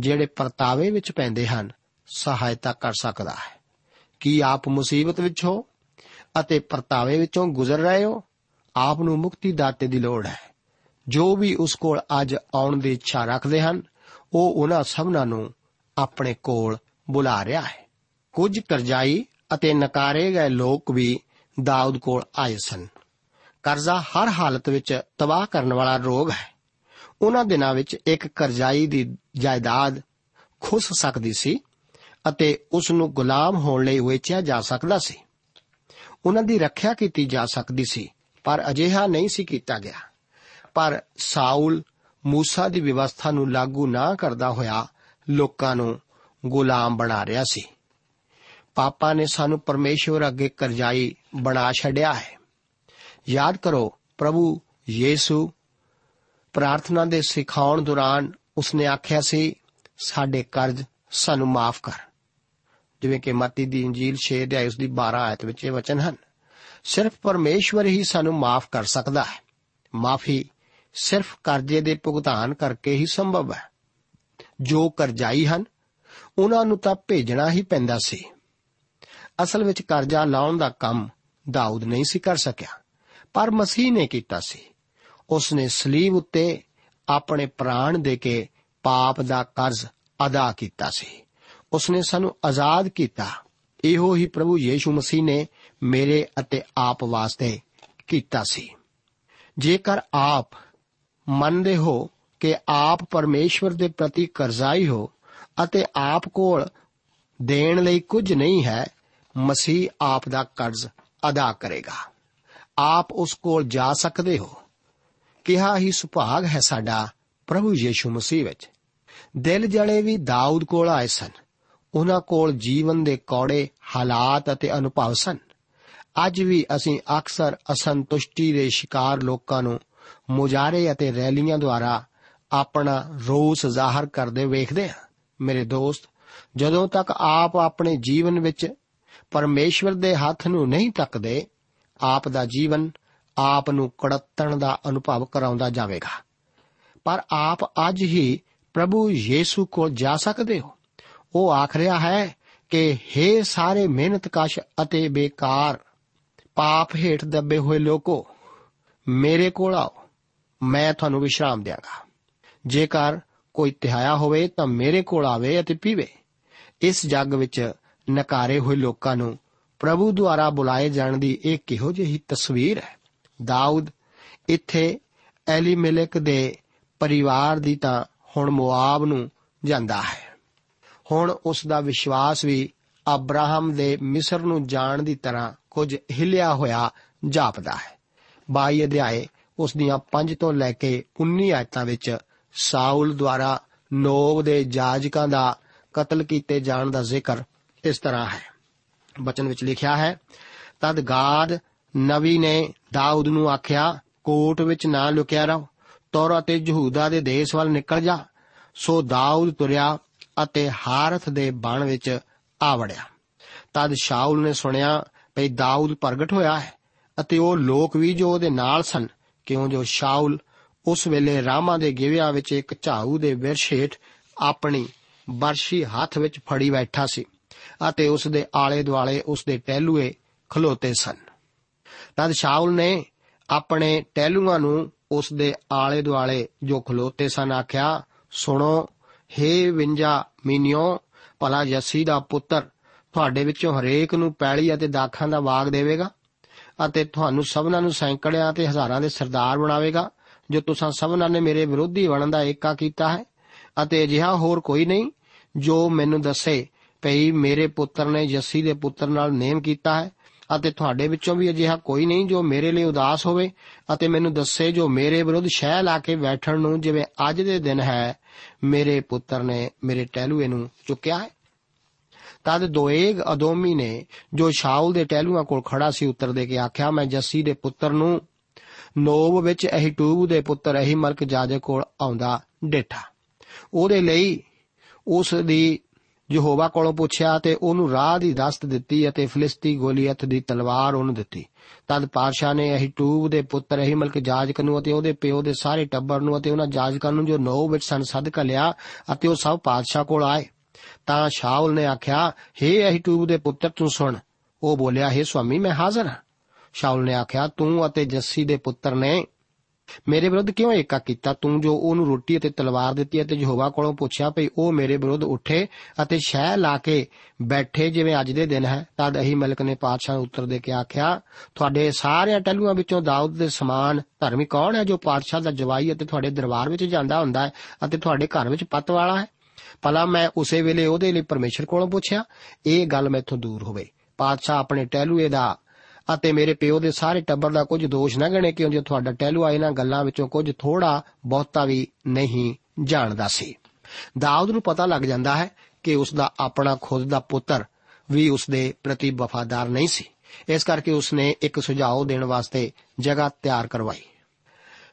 ਜਿਹੜੇ ਪਰਤਾਵੇ ਵਿੱਚ ਪੈਂਦੇ ਹਨ, ਸਹਾਇਤਾ ਕਰ ਸਕਦਾ ਹੈ। ਕੀ ਆਪ ਮੁਸੀਬਤ ਵਿੱਚ ਹੋ ਅਤੇ ਪਰਤਾਵੇ ਵਿੱਚੋਂ ਗੁਜ਼ਰ ਰਹੇ ਹੋ? ਆਪ ਨੂੰ ਮੁਕਤੀ ਦਾਤੇ ਦੀ ਲੋੜ ਹੈ। ਜੋ ਵੀ ਉਸ ਕੋਲ ਅੱਜ ਆਉਣ ਦੀ ਇੱਛਾ ਰੱਖਦੇ ਹਨ, ਉਹ ਉਹਨਾਂ ਸਭਨਾਂ ਨੂੰ ਆਪਣੇ ਕੋਲ ਬੁਲਾ ਰਿਹਾ ਹੈ। ਕੁਝ ਕਰਜ਼ਾਈ ਅਤੇ ਨਕਾਰੇ ਗਏ ਲੋਕ ਵੀ ਦਾਊਦ ਕੋਲ ਆਏ ਸਨ। ਕਰਜ਼ਾ ਹਰ ਹਾਲਤ ਵਿੱਚ ਤਬਾਹ ਕਰਨ ਵਾਲਾ ਰੋਗ ਹੈ। ਉਹਨਾਂ ਦਿਨਾਂ ਵਿੱਚ ਇੱਕ ਕਰਜ਼ਾਈ ਦੀ ਜਾਇਦਾਦ ਖੁੱਸ ਸਕਦੀ ਸੀ ਅਤੇ ਉਸ ਨੂੰ ਗੁਲਾਮ ਹੋਣ ਲਈ ਵੇਚਿਆ ਜਾ ਸਕਦਾ ਸੀ। ਉਹਨਾਂ ਦੀ ਰੱਖਿਆ ਕੀਤੀ ਜਾ ਸਕਦੀ ਸੀ, ਪਰ ਅਜਿਹਾ ਨਹੀਂ ਸੀ ਕੀਤਾ ਗਿਆ। ਪਰ ਸਾਊਲ ਮੂਸਾ ਦੀ ਵਿਵਸਥਾ ਨੂੰ ਲਾਗੂ ਨਾ ਕਰਦਾ ਹੋਇਆ ਲੋਕਾਂ ਨੂੰ ਗੁਲਾਮ ਬਣਾ ਰਿਹਾ ਸੀ। ਪਾਪਾ ਨੇ ਸਾਨੂੰ ਪਰਮੇਸ਼ਵਰ ਅੱਗੇ ਕਰਜ਼ਾਈ ਬਣਾ ਛੱਡਿਆ ਹੈ। ਯਾਦ ਕਰੋ, ਪ੍ਰਭੂ ਯੀਸੂ ਪ੍ਰਾਰਥਨਾ ਦੇ ਸਿਖਾਉਣ ਦੌਰਾਨ ਉਸਨੇ ਆਖਿਆ ਸੀ, ਸਾਡੇ ਕਰਜ਼ ਸਾਨੂੰ ਮਾਫ ਕਰ। ਜਿਵੇਂ ਕਿ ਮਤੀ ਦੀ ਇੰਜੀਲ 6 ਅਧਿਆਇ ਉਸ ਦੀ 12 ਆਇਤ ਵਿੱਚ ਇਹ ਵਚਨ ਹਨ, ਸਿਰਫ ਪਰਮੇਸ਼ਵਰ ਹੀ ਸਾਨੂੰ ਮਾਫ ਕਰ ਸਕਦਾ ਹੈ। ਮਾਫੀ ਸਿਰਫ ਕਰਜ਼ੇ ਦੇ ਭੁਗਤਾਨ ਕਰਕੇ ਹੀ ਸੰਭਵ ਹੈ। ਜੋ ਕਰਜ਼ਾਈ ਹਨ, ਉਹਨਾਂ ਨੂੰ ਤਾਂ ਭੇਜਣਾ ਹੀ ਪੈਂਦਾ ਸੀ। ਅਸਲ ਵਿੱਚ ਕਰਜ਼ਾ ਲਾਉਣ ਦਾ ਕੰਮ ਦਾਊਦ ਨਹੀਂ ਸੀ ਕਰ ਸਕਿਆ, ਪਰ ਮਸੀਹ ਨੇ ਕੀਤਾ ਸੀ। ਉਸ ਨੇ ਸਲੀਬ ਉੱਤੇ ਆਪਣੇ ਪ੍ਰਾਣ ਦੇ ਕੇ ਪਾਪ ਦਾ ਕਰਜ਼ ਅਦਾ ਕੀਤਾ ਸੀ। ਉਸ ਨੇ ਸਾਨੂੰ ਆਜ਼ਾਦ ਕੀਤਾ। ਇਹੋ ਹੀ ਪ੍ਰਭੂ ਯੀਸ਼ੂ ਮਸੀਹ ਨੇ ਮੇਰੇ ਅਤੇ ਆਪ ਵਾਸਤੇ ਕੀਤਾ ਸੀ। ਜੇਕਰ ਆਪ ਮੰਨਦੇ ਹੋ ਕਿ ਆਪ ਪਰਮੇਸ਼ਵਰ ਦੇ ਪ੍ਰਤੀ ਕਰਜ਼ਾਈ ਹੋ ਅਤੇ ਆਪ ਕੋਲ ਦੇਣ ਲਈ ਕੁਝ ਨਹੀਂ ਹੈ, ਮਸੀਹ ਆਪ ਦਾ ਕਰਜ਼ ਅਦਾ ਕਰੇਗਾ। ਆਪ ਉਸ ਕੋਲ ਜਾ ਸਕਦੇ ਹੋ। ਕਿਹਾ ਹੀ ਸੁਭਾਗ ਹੈ ਸਾਡਾ ਪ੍ਰਭੂ ਯੀਸ਼ੂ ਮਸੀਹ ਵਿੱਚ। ਦਿਲ ਜਲੇ ਵੀ ਦਾਊਦ ਕੋਲ ਆਏ ਸਨ। ਉਹਨਾਂ ਕੋਲ ਜੀਵਨ ਦੇ ਕੌੜੇ ਹਾਲਾਤ ਅਤੇ ਅਨੁਭਵ ਸਨ। ਅੱਜ ਵੀ ਅਸੀਂ ਅਕਸਰ ਅਸੰਤੁਸ਼ਟੀ ਦੇ ਸ਼ਿਕਾਰ ਲੋਕਾਂ ਨੂੰ ਮੁਜਾਰੇ ਅਤੇ ਰੈਲੀਆਂ ਦੁਆਰਾ ਆਪਣਾ ਰੋਸ ਜ਼ਾਹਰ ਕਰਦੇ ਵੇਖਦੇ ਹਾਂ। ਮੇਰੇ ਦੋਸਤ, ਜਦੋਂ ਤੱਕ ਆਪ ਆਪਣੇ ਜੀਵਨ ਵਿੱਚ ਪਰਮੇਸ਼ਵਰ ਦੇ ਹੱਥ ਨੂੰ ਨਹੀਂ ਤੱਕਦੇ, ਆਪ ਦਾ ਜੀਵਨ ਆਪ ਨੂੰ ਕੜੱਤਣ ਦਾ ਅਨੁਭਵ ਕਰਾਉਂਦਾ ਜਾਵੇਗਾ। ਪਰ ਆਪ ਅੱਜ ਹੀ ਪ੍ਰਭੂ ਯੀਸੂ ਕੋਲ ਜਾ ਸਕਦੇ ਹੋ। ਉਹ ਆਖ ਰਿਹਾ ਹੈ ਕਿ हे ਸਾਰੇ ਮਿਹਨਤਕਸ਼ ਅਤੇ ਬੇਕਾਰ, ਪਾਪ ਹੇਠ ਦੱਬੇ ਹੋਏ ਲੋਕੋ, ਮੇਰੇ ਕੋਲ ਆਓ। ਮੈਂ ਤੁਹਾਨੂੰ ਵਿਸ਼ਰਾਮ ਦਿਆਂਗਾ। ਜੇਕਰ ਕੋਈ ਤਿਹਾਇਆ ਹੋਵੇ ਤਾਂ ਮੇਰੇ ਕੋਲ ਆਵੇ ਅਤੇ ਪੀਵੇ। ਇਸ ਜੱਗ ਵਿੱਚ ਨਕਾਰੇ ਹੋਏ ਲੋਕਾਂ ਨੂੰ ਪ੍ਰਭੂ ਦੁਆਰਾ ਬੁਲਾਏ ਜਾਣ ਦੀ ਇਹ ਕਿਹੋ ਜਿਹੀ ਤਸਵੀਰ ਹੈ? ਦਾਊਦ ਇੱਥੇ ਐਲੀਮੇਲਕ ਦੇ ਪਰਿਵਾਰ ਦੀ ਤਾਂ ਹੁਣ ਮੁਆਬ ਨੂੰ ਜਾਂਦਾ ਹੈ। ਹੁਣ ਉਸ ਦਾ ਵਿਸ਼ਵਾਸ ਵੀ ਅਬਰਾਹਮ ਦੇ ਮਿਸਰ ਨੂੰ ਜਾਣ ਦੀ ਤਰ੍ਹਾਂ ਕੁਝ ਹਿਲਿਆ ਹੋਇਆ ਜਾਪਦਾ ਹੈ। 22 ਅਧਿਆਏ ਉਸ ਦੀਆਂ 5 ਤੋਂ ਲੈ ਕੇ 19 ਆਇਤਾਂ ਵਿੱਚ ਸਾਊਲ ਦੁਆਰਾ ਨੋਬ ਦੇ ਜਾਜਕਾਂ ਦਾ ਕਤਲ ਕੀਤੇ ਜਾਣ ਦਾ ਜ਼ਿਕਰ ਇਸ ਤਰ੍ਹਾਂ ਹੈ। ਬਚਨ ਵਿੱਚ ਲਿਖਿਆ ਹੈ, ਤਦ ਗਾਦ ਨਵੀ ਨੇ ਦਾਊਦ ਨੂੰ ਆਖਿਆ, ਕੋਟ ਵਿੱਚ ਨਾ ਲੁਕਿਆ ਰਹੋ, ਤੁਰ ਅਤੇ ਯਹੂਦਾ ਦੇ ਦੇਸ਼ ਵੱਲ ਨਿਕਲ ਜਾ। ਸੋ ਦਾਊਦ ਤੁਰਿਆ ਅਤੇ ਹਾਰਥ ਦੇ ਬਣ ਵਿੱਚ ਆ ਵੜਿਆ। ਤਦ ਸ਼ਾਉਲ ਨੇ ਸੁਣਿਆ ਭਈ ਦਾਊਦ ਪ੍ਰਗਟ ਹੋਇਆ ਹੈ ਅਤੇ ਉਹ ਲੋਕ ਵੀ ਜੋ ਉਹਦੇ ਨਾਲ ਸਨ ਕਿਉਂ ਜੋ ਸ਼ਾਉਲ ਉਸ ਵੇਲੇ ਰਾਮਾ ਦੇ ਗਿਵਿਆ ਵਿੱਚ ਇੱਕ ਝਾਊ ਦੇ ਵਿਰਸ਼ ਹੇਠ ਆਪਣੀ ਬਰਸ਼ੀ ਹੱਥ ਵਿੱਚ ਫੜੀ ਬੈਠਾ ਸੀ ਅਤੇ ਉਸ ਦੇ ਆਲੇ ਦੁਆਲੇ ਉਸ ਦੇ ਟਹਿਲੂਏ ਖਲੋਤੇ ਸਨ। ਤਦ ਸ਼ਾਉਲ ਨੇ ਆਪਣੇ ਟਹਿਲੂਆਂ ਨੂੰ ਉਸ ਦੇ ਆਲੇ ਦੁਆਲੇ ਜੋ ਖਲੋਤੇ ਸਨ ਆਖਿਆ, ਸੁਣੋ हे ਵਿੰਜਾ ਮੀਨਿਓ ਭਲਾ ਯਸੀ ਦਾ ਪੁੱਤਰ ਤੁਹਾਡੇ ਵਿੱਚੋਂ ਹਰੇਕ ਨੂੰ ਪੈਲੀ ਅਤੇ ਦਾਖਾਂ ਦਾ ਵਾਗ ਦੇਵੇਗਾ? ਅਤੇ ਤੁਹਾਨੂੰ ਸਭਨਾਂ ਨੂੰ ਸੈਂਕੜਿਆਂ ਤੇ ਹਜ਼ਾਰਾਂ ਦੇ ਸਰਦਾਰ ਬਣਾਵੇਗਾ, ਜੋ ਤੁਸੀਂ ਸਭਨਾਂ ਨੇ ਮੇਰੇ ਵਿਰੋਧੀ ਬਣਨ ਦਾ ਏਕਾ ਕੀਤਾ ਹੈ। ਅਤੇ ਅਜਿਹਾ ਹੋਰ ਕੋਈ ਨਹੀਂ, ਜੋ ਮੈਨੂੰ ਦੱਸੇ ਭਈ ਮੇਰੇ ਪੁੱਤਰ ਨੇ ਯਸੀ ਦੇ ਪੁੱਤਰ ਨਾਲ ਨੇਮ ਕੀਤਾ ਹੈ। ਅਤੇ ਤੁਹਾਡੇ ਵਿੱਚੋਂ ਵੀ ਅਜਿਹਾ ਕੋਈ ਨਹੀਂ ਜੋ ਮੇਰੇ ਲਈ ਉਦਾਸ ਹੋਵੇ, ਅਤੇ ਮੈਨੂੰ ਦੱਸੇ ਜੋ ਮੇਰੇ ਵਿਰੁੱਧ ਸ਼ਹਿ ਲਾ ਕੇ ਬੈਠਣ ਨੂੰ ਜਿਵੇਂ ਅੱਜ ਦੇ ਦਿਨ ਹੈ, ਮੇਰੇ ਪੁੱਤਰ ਨੇ ਮੇਰੇ ਟਹਿਲੂਏ ਨੂੰ ਚੁੱਕਿਆ ਹੈ। ਤਦ ਦੋਏਗ ਅਦੋਮੀ ਨੇ ਜੋ ਸ਼ਾਉਲ ਦੇ ਟਹਿਲੂਆਂ ਕੋਲ ਖੜਾ ਸੀ ਉੱਤਰ ਦੇ ਕੇ ਆਖਿਆ, ਮੈਂ ਜੱਸੀ ਦੇ ਪੁੱਤਰ ਨੂੰ ਨੋਬ ਵਿੱਚ ਅਹੀਟੂਬ ਦੇ ਪੁੱਤਰ ਅਹੀਮਲਕ ਜਾਜਕ ਕੋਲ ਆਉਂਦਾ ਡੇਠਾ। ਉਹਦੇ ਲਈ ਉਸ ਦੀ ਯਹੋਵਾ ਕੋਲੋਂ ਪੁੱਛਿਆ ਤੇ ਉਹਨੂੰ ਰਾਹ ਦੀ ਦਸਤ ਦਿੱਤੀ ਅਤੇ ਫਿਲਿਸਤੀ ਗੋਲੀਅਤ ਦੀ ਤਲਵਾਰ ਉਹਨੂੰ ਦਿੱਤੀ। ਤਦ ਪਾਤਸ਼ਾਹ ਨੇ ਅਹੀਟੂਬ ਦੇ ਪੁੱਤਰ ਅਹੀਮਲਕ ਜਾਜਕ ਨੂੰ ਅਤੇ ਉਹਦੇ ਪਿਓ ਦੇ ਸਾਰੇ ਟੱਬਰ ਨੂੰ ਅਤੇ ਉਹਨਾਂ ਜਾਜਕਾਂ ਨੂੰ ਜੋ ਨੋਬ ਵਿੱਚ ਸਨ ਸੱਦ ਲਿਆ ਅਤੇ ਉਹ ਸਭ ਪਾਤਸ਼ਾਹ ਕੋਲ ਆਏ। ਤਾਂ ਸ਼ਾਉਲ ਨੇ ਆਖਿਆ हे ਅਹੀਟੂਬ ਦੇ ਪੁੱਤਰ, ਤੂੰ ਸੁਣ। ਉਹ ਬੋਲਿਆ हे ਸੁਆਮੀ, ਮੈਂ ਹਾਜ਼ਰ ਹਾਂ। ਸ਼ਾਉਲ ਨੇ ਆਖਿਆ, ਤੂੰ ਅਤੇ ਜੱਸੀ ਦੇ ਪੁੱਤਰ ਨੇ ਮੇਰੇ ਵਿਰੁੱਧ ਕਿਉਂ ਏਕਾ ਕੀਤਾ? ਤੂੰ ਜੋ ਉਹਨੂੰ ਰੋਟੀ ਅਤੇ ਤਲਵਾਰ ਦਿੱਤੀ ਅਤੇ ਯਹੋਵਾ ਕੋਲੋਂ ਪੁੱਛਿਆ ਭਈ, ਉਹ ਮੇਰੇ ਵਿਰੁੱਧ ਉੱਠੇ ਅਤੇ ਸ਼ਹਿ ਲਾ ਕੇ ਬੈਠੇ ਜਿਵੇਂ ਅੱਜ ਦੇ ਦਿਨ ਹੈ। ਤਦ ਅਹੀ ਮਲਕ ਨੇ ਪਾਤਸ਼ਾਹ ਨੂੰ ਉੱਤਰ ਦੇ ਕੇ ਆਖਿਆ, ਤੁਹਾਡੇ ਸਾਰੇ ਟਲੂਆਂ ਵਿੱਚੋਂ ਦਾਊਦ ਦੇ ਸਮਾਨ ਧਰਮੀ ਕੌਣ ਹੈ ਜੋ ਪਾਤਸ਼ਾਹ ਦਾ ਜਵਾਈ ਅਤੇ ਤੁਹਾਡੇ ਦਰਬਾਰ ਵਿੱਚ ਜਾਂਦਾ ਹੁੰਦਾ ਹੈ ਅਤੇ ਤੁਹਾਡੇ ਘਰ ਵਿੱਚ ਪੱਤ ਵਾਲਾ ਹੈ? ਭਲਾ ਮੈਂ ਉਸੇ ਵੇਲੇ ਉਹਦੇ ਲਈ ਪਰਮੇਸ਼ਰ ਕੋਲੋਂ ਪੁੱਛਿਆ, ਇਹ ਗੱਲ ਮੈਥੋਂ ਦੂਰ ਹੋਵੇ। ਪਾਤਸ਼ਾਹ ਆਪਣੇ ਟਹਿਲੂਏ ਦਾ ਅਤੇ ਮੇਰੇ ਪਿਓ ਦੇ ਸਾਰੇ ਟੱਬਰ ਦਾ ਕੁਝ ਦੋਸ਼ ਨਾ ਗਣੇ ਕਿਉਂ ਜੇ ਤੁਹਾਡਾ ਟਹਿਲੂਆ ਇਹਨਾਂ ਗੱਲਾਂ ਵਿੱਚੋਂ ਕੁਝ ਥੋੜਾ ਬਹੁਤਾ ਵੀ ਨਹੀਂ ਜਾਣਦਾ ਸੀ। ਦਾਊਦ ਨੂੰ ਪਤਾ ਲੱਗ ਜਾਂਦਾ ਹੈ ਕਿ ਉਸ ਦਾ ਆਪਣਾ ਖੁਦ ਦਾ ਪੁੱਤਰ ਵੀ ਉਸ ਦੇ ਪ੍ਰਤੀ ਵਫਾਦਾਰ ਨਹੀਂ ਸੀ। ਇਸ ਕਰਕੇ ਉਸ ਨੇ ਇੱਕ ਸੁਝਾਅ ਦੇਣ ਵਾਸਤੇ ਜਗ੍ਹਾ ਤਿਆਰ ਕਰਵਾਈ।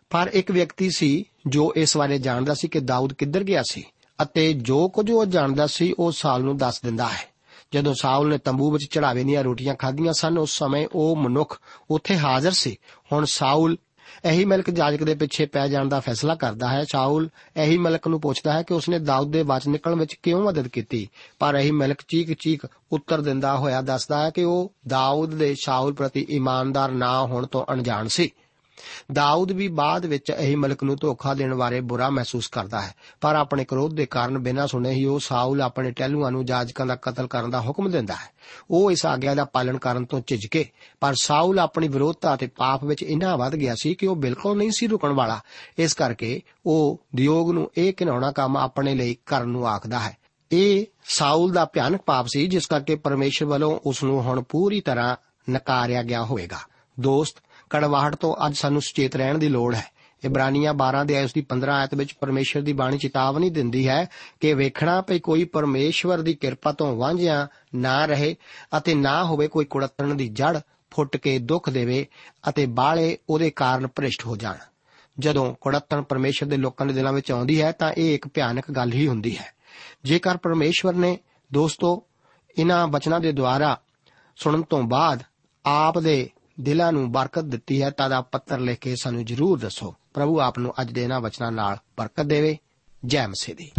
ਪਰ ਇੱਕ ਵਿਅਕਤੀ ਸੀ ਜੋ ਇਸ ਬਾਰੇ ਜਾਣਦਾ ਸੀ ਕਿ ਦਾਊਦ ਕਿੱਧਰ ਗਿਆ ਸੀ। ਅਤੇ ਜੋ ਕੁਝ ਉਹ ਜਾਣਦਾ ਸੀ, ਉਹ ਸਾਲ ਨੂੰ ਦੱਸ ਦਿੰਦਾ ਹੈ। ਜਦੋਂ ਸਾਊਲ ਨੇ ਤੰਬੂ ਵਿੱਚ ਚੜਾਵੇ ਦੀਆਂ ਰੋਟੀਆਂ ਖਾਧੀਆਂ ਸਨ, ਉਸ ਸਮੇਂ ਉਹ ਮਨੁੱਖ ਉੱਥੇ ਹਾਜ਼ਰ ਸੀ। ਹੁਣ ਸਾਊਲ ਇਹੀ ਮਲਕ ਜਾਜਕ ਦੇ ਪਿੱਛੇ ਪੈ ਜਾਣ ਦਾ ਫੈਸਲਾ ਕਰਦਾ ਹੈ। ਸਾਊਲ ਇਹੀ ਮਲਕ ਨੂੰ ਪੁੱਛਦਾ ਹੈ ਕਿ ਉਸਨੇ ਦਾਊਦ ਦੇ ਬਚ ਨਿਕਲਣ ਵਿੱਚ ਕਿਉਂ ਮਦਦ ਕੀਤੀ। ਪਰ ਇਹੀ ਮਲਕ ਚੀਕ ਚੀਕ ਉੱਤਰ ਦਿੰਦਾ ਹੋਇਆ ਦੱਸਦਾ ਹੈ ਕਿ ਉਹ ਦਾਊਦ ਦੇ ਸ਼ਾਉਲ ਪ੍ਰਤੀ ਇਮਾਨਦਾਰ ਨਾ ਹੋਣ ਤੋਂ ਅਣਜਾਣ ਸੀ। ਦਾਊਦ ਵੀ ਬਾਅਦ ਵਿੱਚ ਇਹੀ ਮਲਕ ਨੂੰ ਧੋਖਾ ਦੇਣ ਬਾਰੇ ਬੁਰਾ ਮਹਿਸੂਸ ਕਰਦਾ ਹੈ। ਪਰ ਆਪਣੇ ਕ੍ਰੋਧ ਦੇ ਕਾਰਨ ਬਿਨਾਂ ਸੁਣੇ ਹੀ ਉਹ ਸਾਊਲ ਆਪਣੇ ਟਹਿਲੂਆਂ ਨੂੰ ਜਾਜਕਾਂ ਦਾ ਕਤਲ ਕਰਨ ਦਾ ਹੁਕਮ ਦਿੰਦਾ ਹੈ। ਉਹ ਇਸ ਆਗਿਆ ਦਾ ਪਾਲਣ ਕਰਨ ਤੋਂ ਝਿਜਕੇ ਪਰ ਸਾਊਲ ਆਪਣੀ ਵਿਰੋਧਤਾ ਅਤੇ ਪਾਪ ਵਿੱਚ ਇੰਨਾ ਵੱਧ ਗਿਆ ਸੀ ਕਿ ਉਹ ਬਿਲਕੁਲ ਨਹੀਂ ਸੀ ਰੁਕਣ ਵਾਲਾ। ਇਸ ਕਰਕੇ ਉਹ ਦਿਯੋਗ ਨੂੰ ਇਹ ਘਿਨਾਉਣਾ ਕੰਮ ਆਪਣੇ ਲਈ ਕਰਨ ਨੂੰ ਆਖਦਾ ਹੈ। ਇਹ ਸਾਊਲ ਦਾ ਭਿਆਨਕ ਪਾਪ ਸੀ, ਜਿਸ ਕਰਕੇ ਪਰਮੇਸ਼ਰ ਵੱਲੋਂ ਉਸ ਨੂੰ ਹੁਣ ਪੂਰੀ ਤਰ੍ਹਾਂ ਨਕਾਰਿਆ ਗਿਆ ਹੋਵੇਗਾ। ਦੋਸਤ ਕੜਵਾਹਟ ਤੋਂ ਅੱਜ ਸਾਨੂੰ ਸੁਚੇਤ ਰਹਿਣ ਦੀ ਲੋੜ ਹੈ। ਇਬਰਾਨੀਆਂ 12 ਦੇ ਉਸ ਦੀ 15 ਆਇਤ ਵਿੱਚ ਪਰਮੇਸ਼ਰ ਦੀ ਬਾਣੀ ਚੇਤਾਵਨੀ ਦਿੰਦੀ ਹੈ ਕਿ ਵੇਖਣਾ ਭਈ ਕੋਈ ਪਰਮੇਸ਼ਵਰ ਦੀ ਕਿਰਪਾ ਤੋਂ ਵਾਂਝਿਆ ਨਾ ਰਹੇ ਅਤੇ ਨਾ ਹੋਵੇ ਕੋਈ ਕੁੜੱਤਣ ਦੀ ਜੜ ਫੁੱਟ ਕੇ ਦੁੱਖ ਦੇਵੇ ਅਤੇ ਬਾਲੇ ਉਹਦੇ ਕਾਰਨ ਭ੍ਰਿਸ਼ਟ ਹੋ ਜਾਣ। ਜਦੋਂ ਕੁੜੱਤਣ ਪਰਮੇਸ਼ਰ ਦੇ ਲੋਕਾਂ ਦੇ ਦਿਲਾਂ ਵਿੱਚ ਆਉਂਦੀ ਹੈ ਤਾਂ ਇਹ ਇੱਕ ਭਿਆਨਕ ਗੱਲ ਹੀ ਹੁੰਦੀ ਹੈ। ਜੇਕਰ ਪਰਮੇਸ਼ਵਰ ਨੇ ਦੋਸਤੋ ਇਹਨਾਂ ਬਚਨਾਂ ਦੇ ਦੁਆਰਾ ਸੁਣਨ ਤੋਂ ਬਾਅਦ ਆਪ ਦੇ ਦਿਲਾਂ ਨੂੰ ਬਰਕਤ ਦਿੱਤੀ ਹੈ, ਤਾਂ ਦਾ ਪੱਤਰ ਲਿਖ ਕੇ ਸਾਨੂੰ ਜਰੂਰ ਦੱਸੋ। ਪ੍ਰਭੂ ਆਪ ਨੂੰ ਅੱਜ ਦੇ ਇਹਨਾਂ ਵਚਨਾਂ ਨਾਲ ਬਰਕਤ ਦੇਵੇ। ਜੈ ਮਸੀਹ ਦੀ।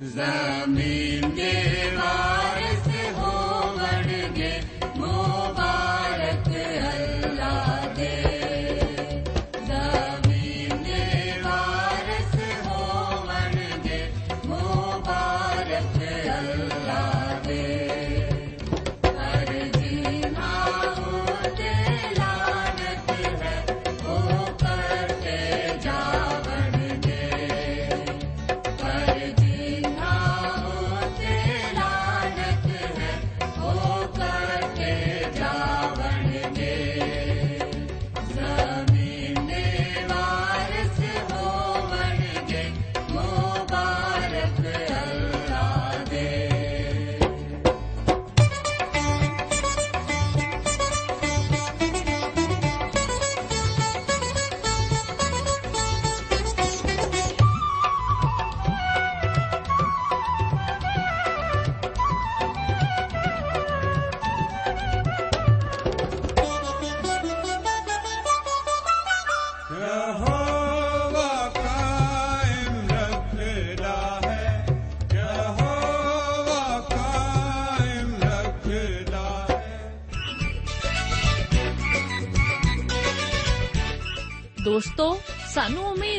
Znamím divák.